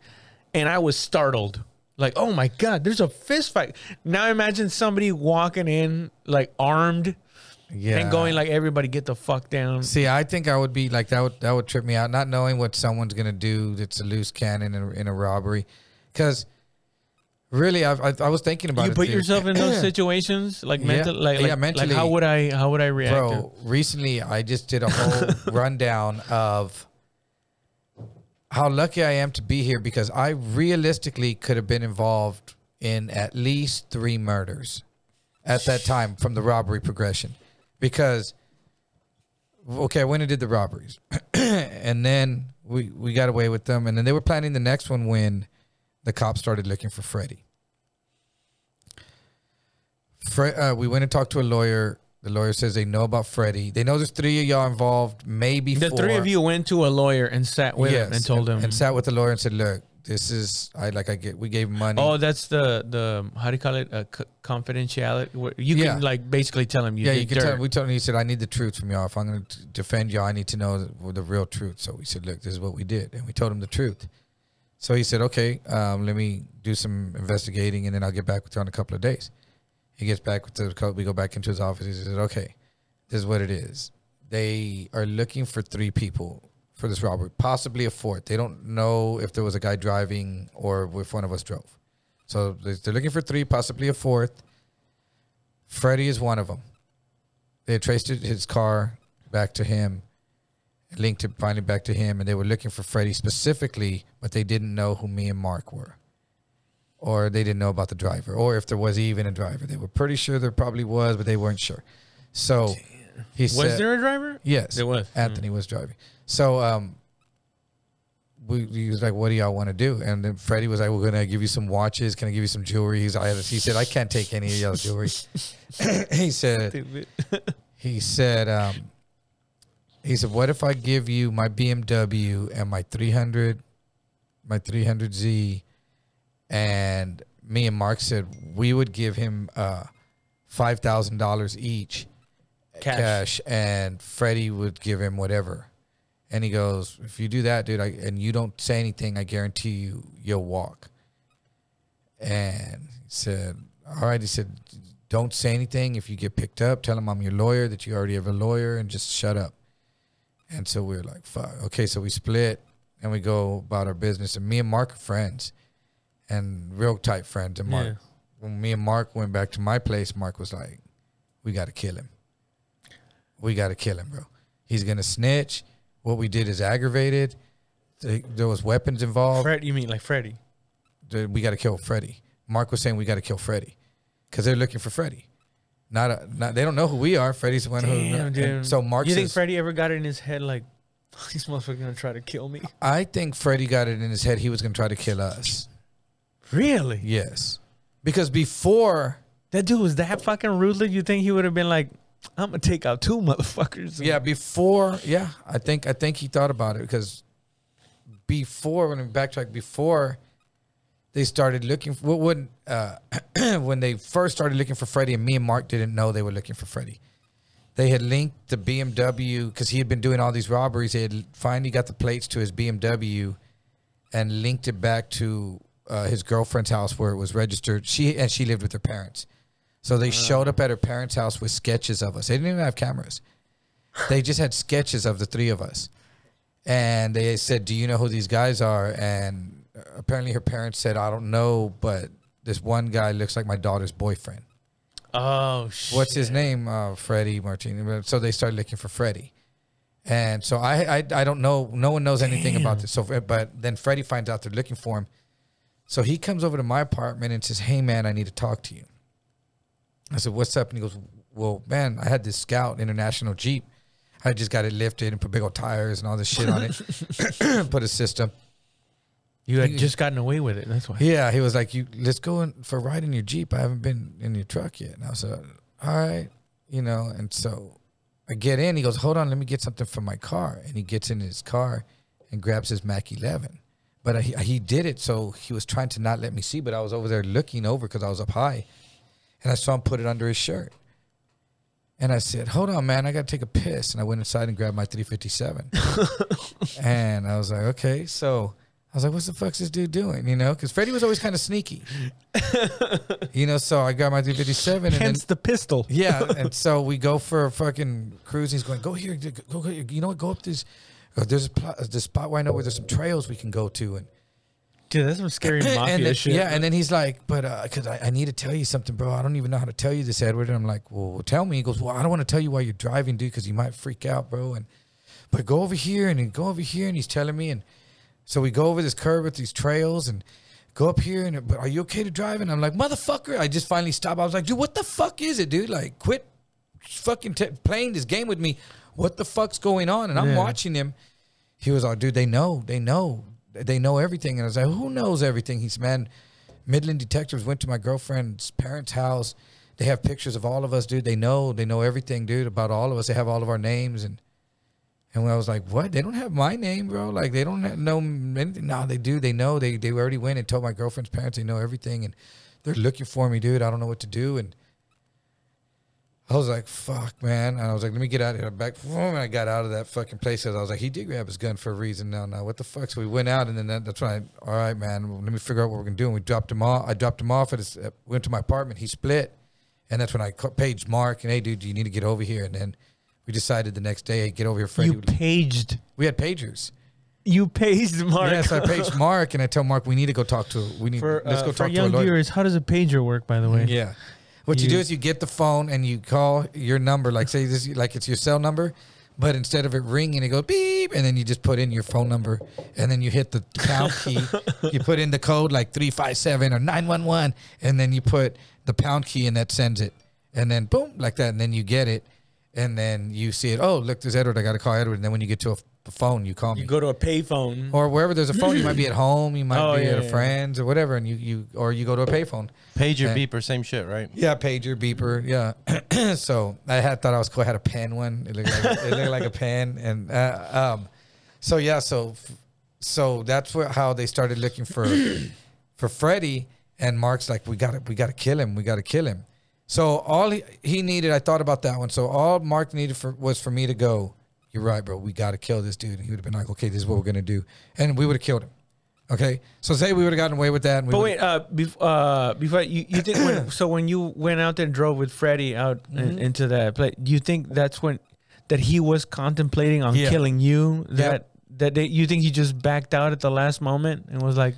Speaker 1: and I was startled. Like, oh my god, there's a fist fight. Now imagine somebody walking in like armed
Speaker 2: yeah,
Speaker 1: and going like, everybody get the fuck down.
Speaker 2: See, I think I would be like that. Would that would trip me out? Not knowing what someone's gonna do that's a loose cannon in a, in a robbery, because really, I, I I was thinking about
Speaker 1: You put
Speaker 2: dude.
Speaker 1: yourself in those situations, like
Speaker 2: Yeah.
Speaker 1: mental, like,
Speaker 2: Yeah, mentally.
Speaker 1: like how would I how would I react? to-
Speaker 2: Bro, recently I just did a whole rundown of how lucky I am to be here because I realistically could have been involved in at least three murders at that time from the robbery progression. Because, okay, I went and did the robberies. and then we, we got away with them. And then they were planning the next one when the cops started looking for Freddie. Fre- uh, we went and talked to a lawyer. The lawyer says they know about Freddie. They know there's three of y'all involved, maybe
Speaker 1: the
Speaker 2: four.
Speaker 1: three of you went to a lawyer and sat with him and told him.
Speaker 2: and sat with the lawyer and said, "Look, this is I like I get we gave him money.
Speaker 1: Oh, that's the the how do you call it? C- confidentiality. You
Speaker 2: Yeah.
Speaker 1: can like basically tell him you
Speaker 2: yeah, you can
Speaker 1: dirt.
Speaker 2: tell. We told him. He said, "I need the truth from y'all. If I'm going to defend y'all, I need to know the, the real truth." So we said, "Look, this is what we did," and we told him the truth. So he said, "Okay, um, let me do some investigating, and then I'll get back with you in a couple of days." He gets back with the co- we go back into his office. He said, "Okay, this is what it is. They are looking for three people for this robbery, possibly a fourth. They don't know if there was a guy driving or if one of us drove. So they- they're looking for three, possibly a fourth. Freddie is one of them. They traced his car back to him, linked it finally back to him, and they were looking for Freddie specifically, but they didn't know who me and Mark were. Or they didn't know about the driver, or if there was even a driver. They were pretty sure there probably was, but they weren't sure. So he
Speaker 1: was
Speaker 2: said,
Speaker 1: there a driver?
Speaker 2: Yes,
Speaker 1: There was.
Speaker 2: Anthony was driving. So um, we he was like, "What do y'all want to do?" And then Freddie was like, "We're gonna give you some watches. Can I give you some jewelry?" He's I, he said, "I can't take any of y'all's jewelry." he said, he said, um, he said, "What if I give you my BMW and my 300, my 300Z?" And me and Mark said we would give him uh, five thousand dollars each
Speaker 1: Cash.
Speaker 2: cash. and Freddie would give him whatever. And he goes, if you do that, dude, I, and you don't say anything, I guarantee you, you'll walk. And he said, all right. He said, don't say anything. If you get picked up, tell him I'm your lawyer, that you already have a lawyer, and just shut up. And so we were like, fuck. Okay, so we split and we go about our business. And me and Mark are friends and real tight friends. And Mark,
Speaker 1: Yeah.
Speaker 2: when me and Mark went back to my place, Mark was like, we got to kill him. We got to kill him, bro. He's going to snitch. What we did is aggravated. There was weapons involved.
Speaker 1: Fred, you mean like Freddie?
Speaker 2: We got to kill Freddie. Mark was saying we got to kill Freddie because they're looking for Freddie. Not, a, not they don't know who we are. Freddie's the one who.
Speaker 1: Damn,
Speaker 2: and
Speaker 1: dude.
Speaker 2: So Mark
Speaker 1: you think
Speaker 2: says,
Speaker 1: Freddie ever got it in his head like, these motherfuckers gonna try to kill me?
Speaker 2: I think Freddie got it in his head he was going to try to kill us.
Speaker 1: Really?
Speaker 2: Yes, because before
Speaker 1: That dude was that fucking ruthless. You think he would have been like, I'm gonna take out two motherfuckers.
Speaker 2: Yeah, before, yeah, I think I think he thought about it because before when we backtrack before they started looking for when uh, when they first started looking for Freddie and me and Mark didn't know they were looking for Freddie. They had linked the BMW because he had been doing all these robberies. They had finally got the plates to his BMW and linked it back to uh, his girlfriend's house where it was registered. She and she lived with her parents. So they showed up at her parents' house with sketches of us. They didn't even have cameras. They just had sketches of the three of us. And they said, "Do you know who these guys are?" And apparently her parents said, "I don't know, but this one guy looks like my daughter's boyfriend."
Speaker 1: Oh shit.
Speaker 2: What's his name? Uh, Freddie Martinez. So they started looking for Freddie. And so I, I I don't know. No one knows anything about this. So, but then Freddie finds out they're looking for him. So he comes over to my apartment and says, "Hey man, I need to talk to you." I said, "What's up?" And he goes, "Well, man, I had this Scout International Jeep. I just got it lifted and put big old tires and all this shit on it. put a system."
Speaker 1: You had just gotten away with it. That's why.
Speaker 2: Yeah, he was like, "You let's go in for a ride in your Jeep. I haven't been in your truck yet." And I was like, "All right," you know. And so I get in. He goes, "Hold on, let me get something from my car." And he gets in his car and grabs his Mac 11. But he, he did it, so he was trying to not let me see. But I was over there looking over because I was up high, and I saw him put it under his shirt. And I said, "Hold on, man, I got to take a piss." And I went inside and grabbed my 357. and I was like, "Okay." So I was like, "What's the fuck's this dude doing?" You know, because Freddie was always kind of sneaky. you know, so I got my 357, and then
Speaker 1: Hence the pistol.
Speaker 2: yeah, and so we go for a fucking cruise. He's going, "Go here, go, go here. You know what? Go up this. uh, There's a pl- this spot where I know where there's some trails we can go to." And
Speaker 1: Dude, that's some scary mafia
Speaker 2: then,
Speaker 1: shit.
Speaker 2: yeah, and then he's like, "But because I, I need to tell you something, bro. I don't even know how to tell you this, Edward." And I'm like, "Well, tell me." He goes, "Well, I don't want to tell you while you're driving, dude, because you might freak out, bro." And but go over here and then go over here, and he's telling me, and so we go over this curve with these trails and go up here, and but are you okay to drive? And I'm like, "Motherfucker!" I just finally stopped. I was like, "Dude, what the fuck is it, dude? Like, quit fucking t- playing this game with me. What the fuck's going on?" And I'm
Speaker 1: Yeah.
Speaker 2: watching him. He was like, dude, they know, they know, they know everything. And I was like, who knows everything? He's man, Midland detectives went to my girlfriend's parents' house. They have pictures of all of us, dude. They know, they know everything, dude, about all of us. They have all of our names and. And when I was like, "What? They don't have my name, bro. Like they don't have, know anything." No, they do. They know. They they already went and told my girlfriend's parents. They know everything, and they're looking for me, dude. I don't know what to do. And I was like, "Fuck, man!" And I was like, "Let me get out of here." Back, and I got out of that fucking place. I was like, "He did grab his gun for a reason." Now, now, what the fuck? So we went out, and then that, that's when I, all right, man. Well, let me figure out what we're gonna do. And we dropped him off. I dropped him off at his. uh, Went to my apartment. He split, and that's when I paged Mark and, "Hey, dude, you need to get over here." And then we decided the next day, hey, "Get over here, Freddie."
Speaker 1: you paged.
Speaker 2: we had pagers.
Speaker 1: You paged Mark.
Speaker 2: Yes, I paged Mark, and I tell Mark we need to go talk to. We need.
Speaker 1: for
Speaker 2: let's
Speaker 1: uh,
Speaker 2: go talk to
Speaker 1: young viewers, how does a pager work? By the way,
Speaker 2: Yeah. What you,
Speaker 1: You-
Speaker 2: do is you get the phone and you call your number, like say this, like it's your cell number, but instead of it ringing, it goes beep, and then you just put in your phone number, and then you hit the pound key. you put in the code like three five seven or nine one one, and then you put the pound key, and that sends it, and then boom, like that, and then you get it, and then you see it. Oh, look, there's Edward. I got to call Edward, and then when you get to a phone, you call me
Speaker 1: you go to a payphone.
Speaker 2: or wherever there's a phone, you might be at home, you might
Speaker 1: Oh,
Speaker 2: be
Speaker 1: yeah,
Speaker 2: at a
Speaker 1: yeah.
Speaker 2: friend's or whatever, and you, you or you go to a payphone.
Speaker 3: Pager,
Speaker 2: Uh,
Speaker 3: beeper, same shit, right?
Speaker 2: Yeah, pager, beeper. Yeah. so I had thought I was cool. I had a pen one. It looked like, it looked like a pen, and uh, um, so yeah, so so that's what how they started looking for for Freddie. And Mark's like, we got to we got to kill him. We got to kill him. So all he, he needed, I thought about that one. So all Mark needed for was for me to go. You're right, bro. We got to kill this dude. And he would have been like, okay, this is what we're gonna do, and we would have killed him. Okay, so say we would have gotten away with that. And we
Speaker 1: But wait, uh, bef- uh, before you, you think when, so when you went out there and drove with Freddie out
Speaker 2: Mm-hmm.
Speaker 1: in- into that place, do you think that's when that he was contemplating on
Speaker 2: Yeah.
Speaker 1: killing you? That
Speaker 2: Yep.
Speaker 1: that they, you think he just backed out at the last moment and was like,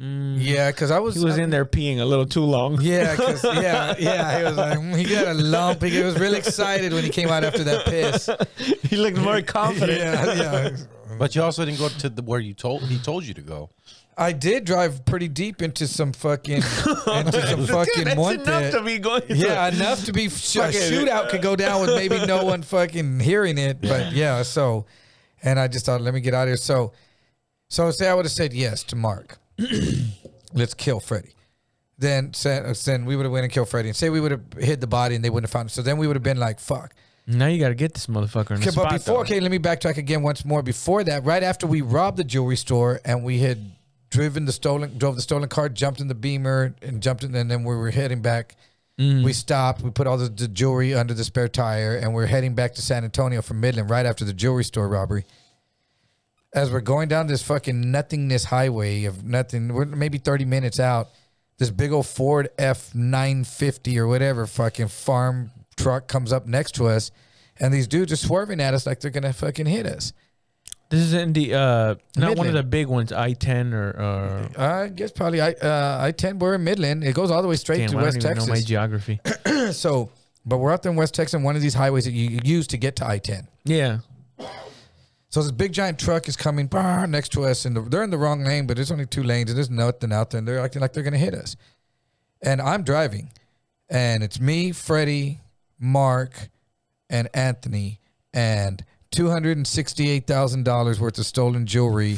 Speaker 1: mm,
Speaker 2: yeah, because I was
Speaker 1: he was
Speaker 2: I-
Speaker 1: in there peeing a little too long.
Speaker 2: Yeah, 'cause- yeah, yeah. He was like, he got a lump. He was really excited when he came out after that piss.
Speaker 1: he looked more confident.
Speaker 2: Yeah, yeah.
Speaker 3: But you also didn't go to the where you told he told you to go.
Speaker 2: I did drive pretty deep into some fucking into some
Speaker 1: Dude,
Speaker 2: fucking
Speaker 1: that's
Speaker 2: Monte.
Speaker 1: enough to be going.
Speaker 2: Yeah, enough to be sh- a
Speaker 1: Fucking-
Speaker 2: shootout could go down with maybe no one fucking hearing it. But yeah, so and I just thought, let me get out of here. So so say I would have said yes to Mark. Let's kill Freddie. then then we would have went and killed Freddie. And say we would have hid the body and they wouldn't have found it. So then we would have been like, fuck.
Speaker 1: Now you got to get this motherfucker in the
Speaker 2: Okay,
Speaker 1: spot.
Speaker 2: but before,
Speaker 1: though.
Speaker 2: okay, let me backtrack again once more. Before that, right after we robbed the jewelry store and we had driven the stolen, drove the stolen car, jumped in the Beamer and jumped in, and then we were heading back.
Speaker 1: Mm.
Speaker 2: We stopped. We put all the, the jewelry under the spare tire, and we're heading back to San Antonio from Midland right after the jewelry store robbery. As we're going down this fucking nothingness highway of nothing, we're maybe thirty minutes out. This big old Ford F nine fifty or whatever fucking farm truck comes up next to us, and these dudes are swerving at us like they're gonna fucking hit us.
Speaker 1: This is in the uh, not one of the big ones, I ten or. or
Speaker 2: I guess probably I uh, I ten. We're in Midland. It goes all the way straight
Speaker 1: damn,
Speaker 2: to
Speaker 1: I
Speaker 2: West
Speaker 1: don't even know my
Speaker 2: Texas.
Speaker 1: geography.
Speaker 2: so, but we're up there in West Texas, on one of these highways that you use to get to I ten.
Speaker 1: yeah.
Speaker 2: So this big giant truck is coming brr, next to us, and they're in the wrong lane, but there's only two lanes, and there's nothing out there, and they're acting like they're gonna hit us. And I'm driving, and it's me, Freddie, Mark, and Anthony, and two hundred and sixty-eight thousand dollars worth of stolen jewelry,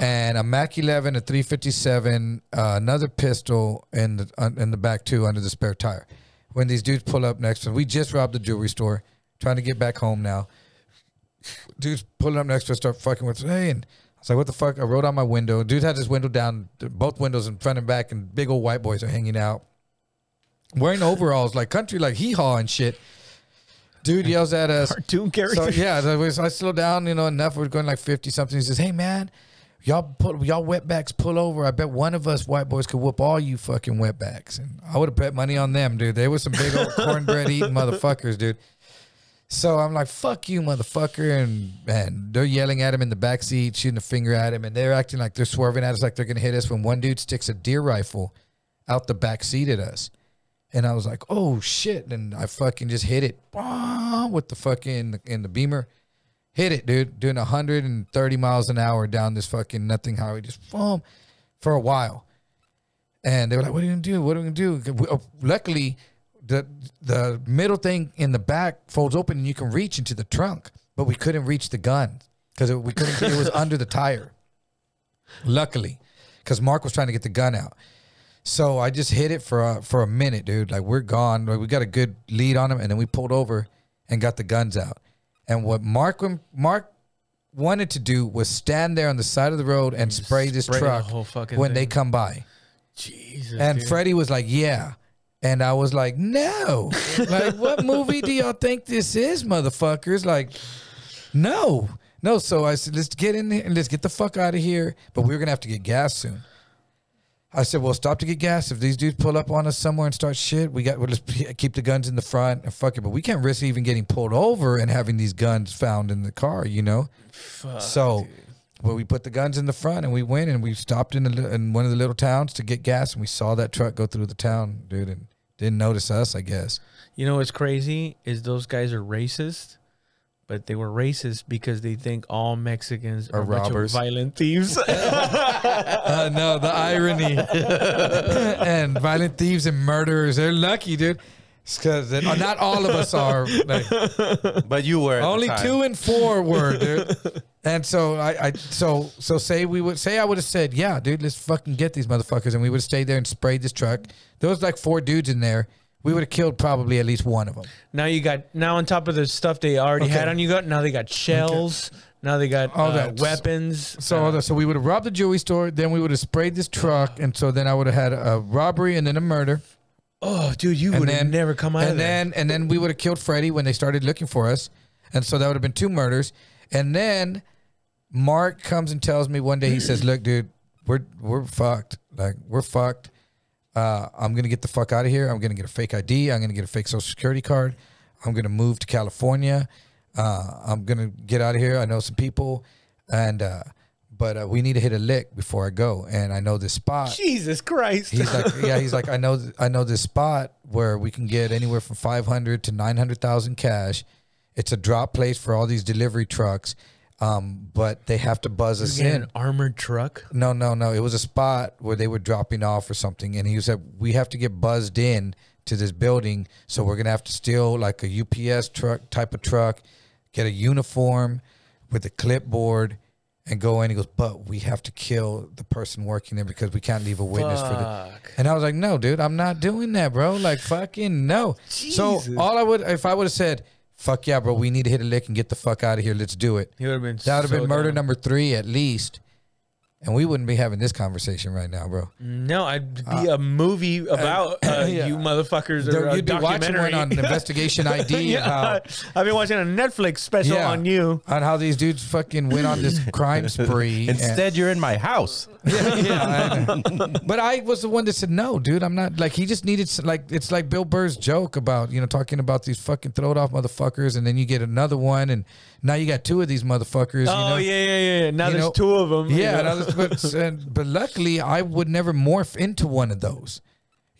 Speaker 2: and a Mac 11, a 357, uh, another pistol in the uh, in the back too under the spare tire. When these dudes pull up next to us, we just robbed the jewelry store, trying to get back home now dude's pulling up next to us, start fucking with us. Hey, and I was like, what the fuck? I rolled out my window. Dude had his window down, both windows in front and back, and big old white boys are hanging out. Wearing overalls, like country, like hee haw and shit. Dude yells at us.
Speaker 1: Cartoon character.
Speaker 2: So yeah, so I slow down, you know, enough. We're going like fifty something. He says, "Hey man, y'all pull, y'all wetbacks pull over. I bet one of us white boys could whoop all you fucking wetbacks." And I would have bet money on them, dude. They were some big old cornbread eating motherfuckers, dude. So I'm like, "Fuck you, motherfucker!" And and they're yelling at him in the back seat, shooting a finger at him, and they're acting like they're swerving at us, like they're gonna hit us. When one dude sticks a deer rifle out the back seat at us. And I was like, "Oh shit!" And I fucking just hit it with the fucking in the beamer, hit it, dude, doing 130 miles an hour down this fucking nothing highway, just boom, for a while. And they were like, "What are you gonna do? What are we gonna do?" Oh, Luckily, the the middle thing in the back folds open and you can reach into the trunk, but we couldn't reach the gun because we couldn't. it was under the tire. Luckily, because Mark was trying to get the gun out. So I just hit it for a, for a minute, dude. Like we're gone. Like, we got a good lead on him, and then we pulled over and got the guns out. And what Mark Mark wanted to do was stand there on the side of the road and spray this
Speaker 1: spray the
Speaker 2: truck
Speaker 1: fucking
Speaker 2: when they come by.
Speaker 1: Jesus.
Speaker 2: And
Speaker 1: dude.
Speaker 2: Freddie was like, "Yeah," and I was like, "No." like, what movie do y'all think this is, motherfuckers? Like, no, no. So I said, "Let's get in there and let's get the fuck out of here." But we are gonna have to get gas soon. I said, "Well, stop to get gas. If these dudes pull up on us somewhere and start shit, we got. We'll just keep the guns in the front and fuck it. But we can't risk even getting pulled over and having these guns found in the car, you know." so, well, we put the guns in the front and we went and we stopped in, a, in one of the little towns to get gas and we saw that truck go through the town, dude, and didn't notice us, I guess.
Speaker 1: You know what's crazy is those guys are racist, but they were racist because they think all Mexicans are,
Speaker 2: Are
Speaker 1: a bunch of
Speaker 2: robbers.
Speaker 1: violent thieves.
Speaker 2: Uh, no, the irony. and violent thieves and murderers, they're lucky, dude. Because not all of us are. Like,
Speaker 3: But you were
Speaker 2: Only two and four were, dude. and so I, I, so, so say we would say I would have said, yeah, dude, let's fucking get these motherfuckers, and we would have stayed there and sprayed this truck. There was like four dudes in there. We would have killed probably at least one of them.
Speaker 1: now you got now on top of the stuff they already
Speaker 2: Okay.
Speaker 1: had on you got now they got shells. Now they got
Speaker 2: All
Speaker 1: uh,
Speaker 2: that.
Speaker 1: weapons.
Speaker 2: So,
Speaker 1: uh,
Speaker 2: so we would have robbed the jewelry store. Then we would have sprayed this truck, and so then I would have had a robbery and then a murder,
Speaker 1: oh, dude, you would have never come out of
Speaker 2: and
Speaker 1: there.
Speaker 2: then and then we would have killed Freddie when they started looking for us, and so that would have been two murders. And then Mark comes and tells me one day he says, "Look, dude, we're we're fucked. Like we're fucked. Uh, I'm gonna get the fuck out of here. I'm gonna get a fake ID. I'm gonna get a fake social security card. I'm gonna move to California. Uh, I'm gonna get out of here. I know some people, and uh, but uh, we need to hit a lick before I go. And I know this spot."
Speaker 1: Jesus Christ.
Speaker 2: He's like, yeah, he's like, I know, I know this spot where we can get anywhere from five hundred to nine hundred thousand cash. It's a drop place for all these delivery trucks, um, but they have to buzz us in.
Speaker 1: an armored truck.
Speaker 2: No, no, no. It was a spot where they were dropping off or something, and he said we have to get buzzed in to this building, so we're gonna have to steal like a UPS truck type of truck, get a uniform with a clipboard, and go in. He goes, but we have to kill the person working there because we can't leave a witness for the. And I was like, no, dude, I'm not doing that, bro. Like, fucking no. So all I would, if I would have said, fuck yeah, bro, we need to hit a lick and get the fuck out of here. Let's do it.
Speaker 1: He would have been.
Speaker 2: That would have
Speaker 1: so
Speaker 2: been murder
Speaker 1: down.
Speaker 2: number three at least. And we wouldn't be having this conversation right now, bro.
Speaker 1: No, I'd be a movie about uh,
Speaker 2: yeah.
Speaker 1: you motherfuckers. Or
Speaker 2: There-
Speaker 1: a
Speaker 2: You'd be watching one on Investigation ID
Speaker 1: Yeah.
Speaker 2: about,
Speaker 1: I've been watching a Netflix special
Speaker 2: Yeah.
Speaker 1: on you.
Speaker 2: on how these dudes fucking went on this crime spree. and-
Speaker 3: Instead, you're in my house.
Speaker 2: yeah, yeah. I but I was the one that said no, dude. I'm not like he just needed s- like it's like Bill Burr's joke about you know talking about these fucking throw it off motherfuckers, and then you get another one, and now you got two of these motherfuckers.
Speaker 1: Oh
Speaker 2: you know?
Speaker 1: yeah, yeah, yeah. Now
Speaker 2: You
Speaker 1: there's
Speaker 2: know,
Speaker 1: two of them.
Speaker 2: Yeah, but, and, but luckily I would never morph into one of those.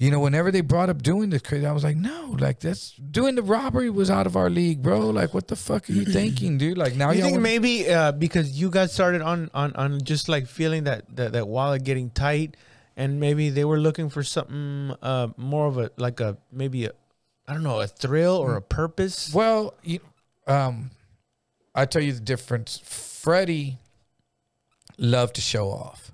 Speaker 2: You know, whenever they brought up doing this crazy, I was like, no, like that's doing the robbery was out of our league, bro. Like, what the fuck are you thinking, dude? Like now
Speaker 1: you think
Speaker 2: wanna-
Speaker 1: maybe uh, because you got started on, on on just like feeling that that, that wallet getting tight, and maybe they were looking for something uh, more of a like a maybe a I don't know a thrill or a purpose.
Speaker 2: Well, you, um, I tell you the difference. Freddie loved to show off.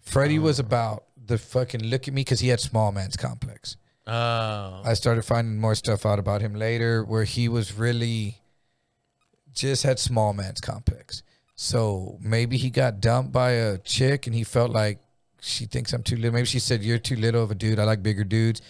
Speaker 2: Freddie was about the fucking look at me because he had small man's complex.
Speaker 1: Oh,
Speaker 2: I started finding more stuff out about him later where he was really just had small man's complex. So maybe he got dumped by a chick and he felt like she thinks I'm too little. Maybe she said, You're too little of a dude. I like bigger dudes.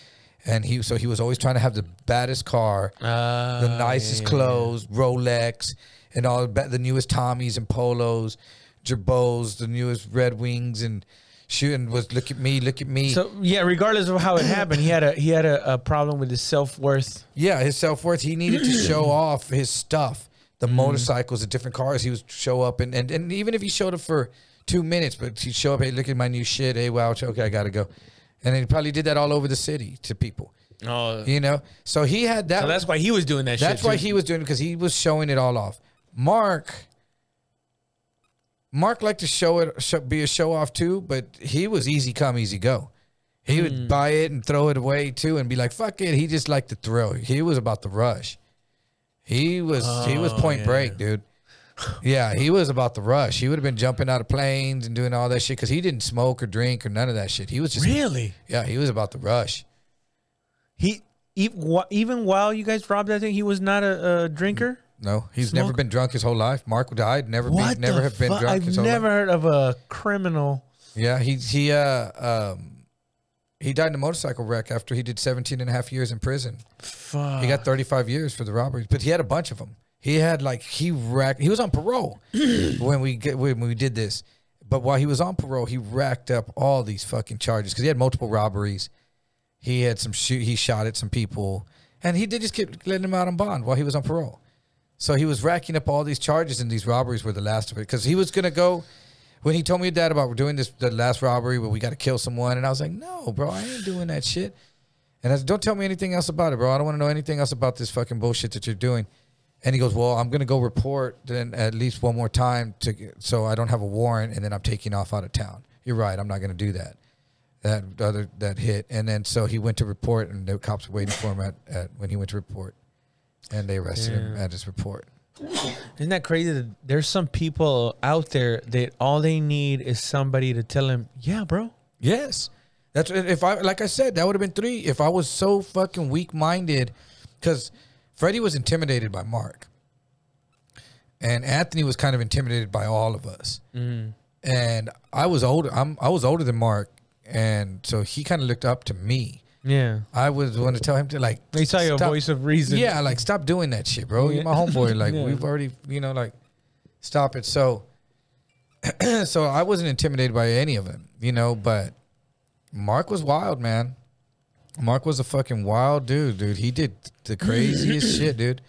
Speaker 2: And he so he was always trying to have the baddest car,
Speaker 1: uh,
Speaker 2: the nicest clothes, Rolex, and all the the newest Tommies and Polos, Girbauds, the newest Red Wings, and shooting was look at me, look at me.
Speaker 1: So yeah, regardless of how it happened, he had a he had a, a problem with his self worth.
Speaker 2: Yeah, his self worth. He needed to show off his stuff, the mm-hmm. motorcycles, the different cars. He would show up, and, and and even if he showed up for two minutes, but he'd show up. Hey, look at my new shit. Hey, wow, okay, I gotta go. And he probably did that all over the city to people.
Speaker 1: Oh,
Speaker 2: You know, so he had that.
Speaker 1: so that's why he was doing that.
Speaker 2: That's
Speaker 1: shit
Speaker 2: why
Speaker 1: too.
Speaker 2: he was doing it because he was showing it all off. Mark, Mark liked to show it, show, be a show off too, but he was easy come, easy go. He
Speaker 1: Hmm.
Speaker 2: would buy it and throw it away too, and be like, "Fuck it." He just liked the thrill. He was about the rush. He was he was
Speaker 1: Oh,
Speaker 2: point
Speaker 1: yeah.
Speaker 2: break, dude. Yeah, he was about the rush. He would have been jumping out of planes and doing all that shit because he didn't smoke or drink or none of that shit. He was just
Speaker 1: really
Speaker 2: yeah, he was about the rush.
Speaker 1: he even while you guys robbed that thing, he was not a, a drinker.
Speaker 2: No, he's never been drunk his whole life. Mark died, never
Speaker 1: What
Speaker 2: be, never have been
Speaker 1: fu-
Speaker 2: drunk
Speaker 1: I've
Speaker 2: his whole life.
Speaker 1: never heard of a criminal.
Speaker 2: Yeah, he he uh um he died in a motorcycle wreck after he did 17 and a half years in prison.
Speaker 1: Fuck.
Speaker 2: He got 35 years for the robberies, but he had a bunch of them. He had like he racked. He was on parole when we get when we did this. But while he was on parole, he racked up all these fucking charges because he had multiple robberies. He had some shoot. He shot at some people, and he did just keep letting him out on bond while he was on parole. So he was racking up all these charges, and these robberies were the last of it. Because he was gonna go when he told me dad about we're doing this the last robbery where we got to kill someone, and I was like, no, bro, I ain't doing that shit. And I said, don't tell me anything else about it, bro. I don't want to know anything else about this fucking bullshit that you're doing. And he goes, well, I'm gonna go report then at least one more time to so I don't have a warrant, and then I'm taking off out of town. You're right. I'm not gonna do that. That other that hit, and then so he went to report, and the cops were waiting for him at, at when he went to report, and they arrested him at his report.
Speaker 1: Isn't that crazy? That there's some people out there that all they need is somebody to tell them, "Yeah, bro."
Speaker 2: Yes, that's if I like I said that would have been three. If I was so fucking weak minded, because Freddie was intimidated by Mark, and Anthony was kind of intimidated by all of us. Mm. And I was older. I'm I was older than Mark, and so he kind of looked up to me.
Speaker 1: Yeah.
Speaker 2: I was want to tell him to like.
Speaker 1: They saw your voice of reason.
Speaker 2: Yeah, like stop doing that shit, bro. You're my homeboy. Like
Speaker 1: Yeah.
Speaker 2: we've already, you know, like stop it. So, so I wasn't intimidated by any of them, you know. But Mark was wild, man. Mark was a fucking wild dude, dude. He did the craziest shit, dude.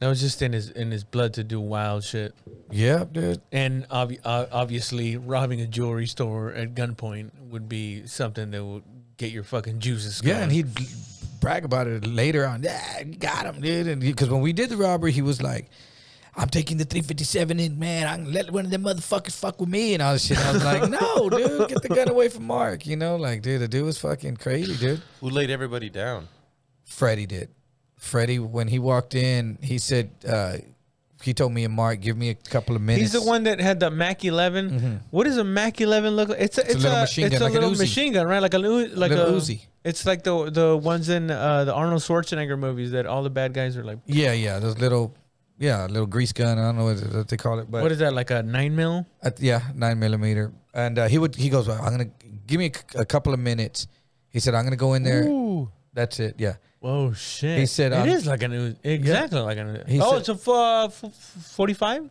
Speaker 1: That was just in his in his blood to do wild shit.
Speaker 2: Yep, dude.
Speaker 1: And uh, obviously, robbing a jewelry store at gunpoint would be something that would get your fucking juices.
Speaker 2: Yeah,
Speaker 1: going.
Speaker 2: and he'd brag about it later on. Yeah, you got him, dude. And because when we did the robbery, he was like, "I'm taking the 357 in, man. I'm gonna let one of them motherfuckers fuck with me and all this shit." And I was like, "No, dude, get the gun away from Mark." You know, like, dude, the dude was fucking crazy, dude.
Speaker 3: Who laid everybody down?
Speaker 2: Freddie did. Freddie, when he walked in, he said, uh, he told me and Mark, give me a couple of minutes.
Speaker 1: He's the one that had the Mac 11. What does a Mac 11 look like? It's a, it's,
Speaker 2: little
Speaker 1: a,
Speaker 2: machine
Speaker 1: it's
Speaker 2: gun,
Speaker 1: a
Speaker 2: like
Speaker 1: little machine gun, right? Like a like
Speaker 2: Little
Speaker 1: a
Speaker 2: Uzi.
Speaker 1: It's like the the ones in uh, the Arnold Schwarzenegger movies that all the bad guys are like.
Speaker 2: Yeah, yeah, those little, yeah, little grease gun. I don't know what, what they call it, but
Speaker 1: what is that? Like a nine mil?
Speaker 2: Yeah, nine millimeter. And uh, he would he goes, well, I'm gonna give me a, c- a couple of minutes. He said, I'm gonna go in there.
Speaker 1: Ooh.
Speaker 2: That's it. Yeah.
Speaker 1: Whoa, shit!
Speaker 2: He said,
Speaker 1: it
Speaker 2: um,
Speaker 1: is like an Uzi. exactly like an.
Speaker 2: He
Speaker 1: oh,
Speaker 2: said-
Speaker 1: it's a f- uh, f- f- 45,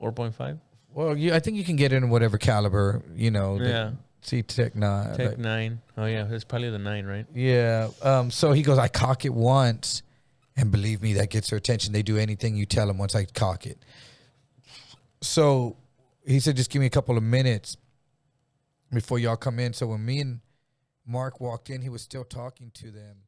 Speaker 1: four point five.
Speaker 2: Well, you, I think you can get in whatever caliber, you know. the
Speaker 1: Yeah,
Speaker 2: C Tech nine.
Speaker 1: Tech
Speaker 2: like-
Speaker 1: nine. Oh yeah, it's probably the nine, right?
Speaker 2: yeah. Um. So he goes, I cock it once, and believe me, that gets her attention. They do anything you tell them once I cock it. So he said, just give me a couple of minutes before y'all come in. So when me and Mark walked in, he was still talking to them.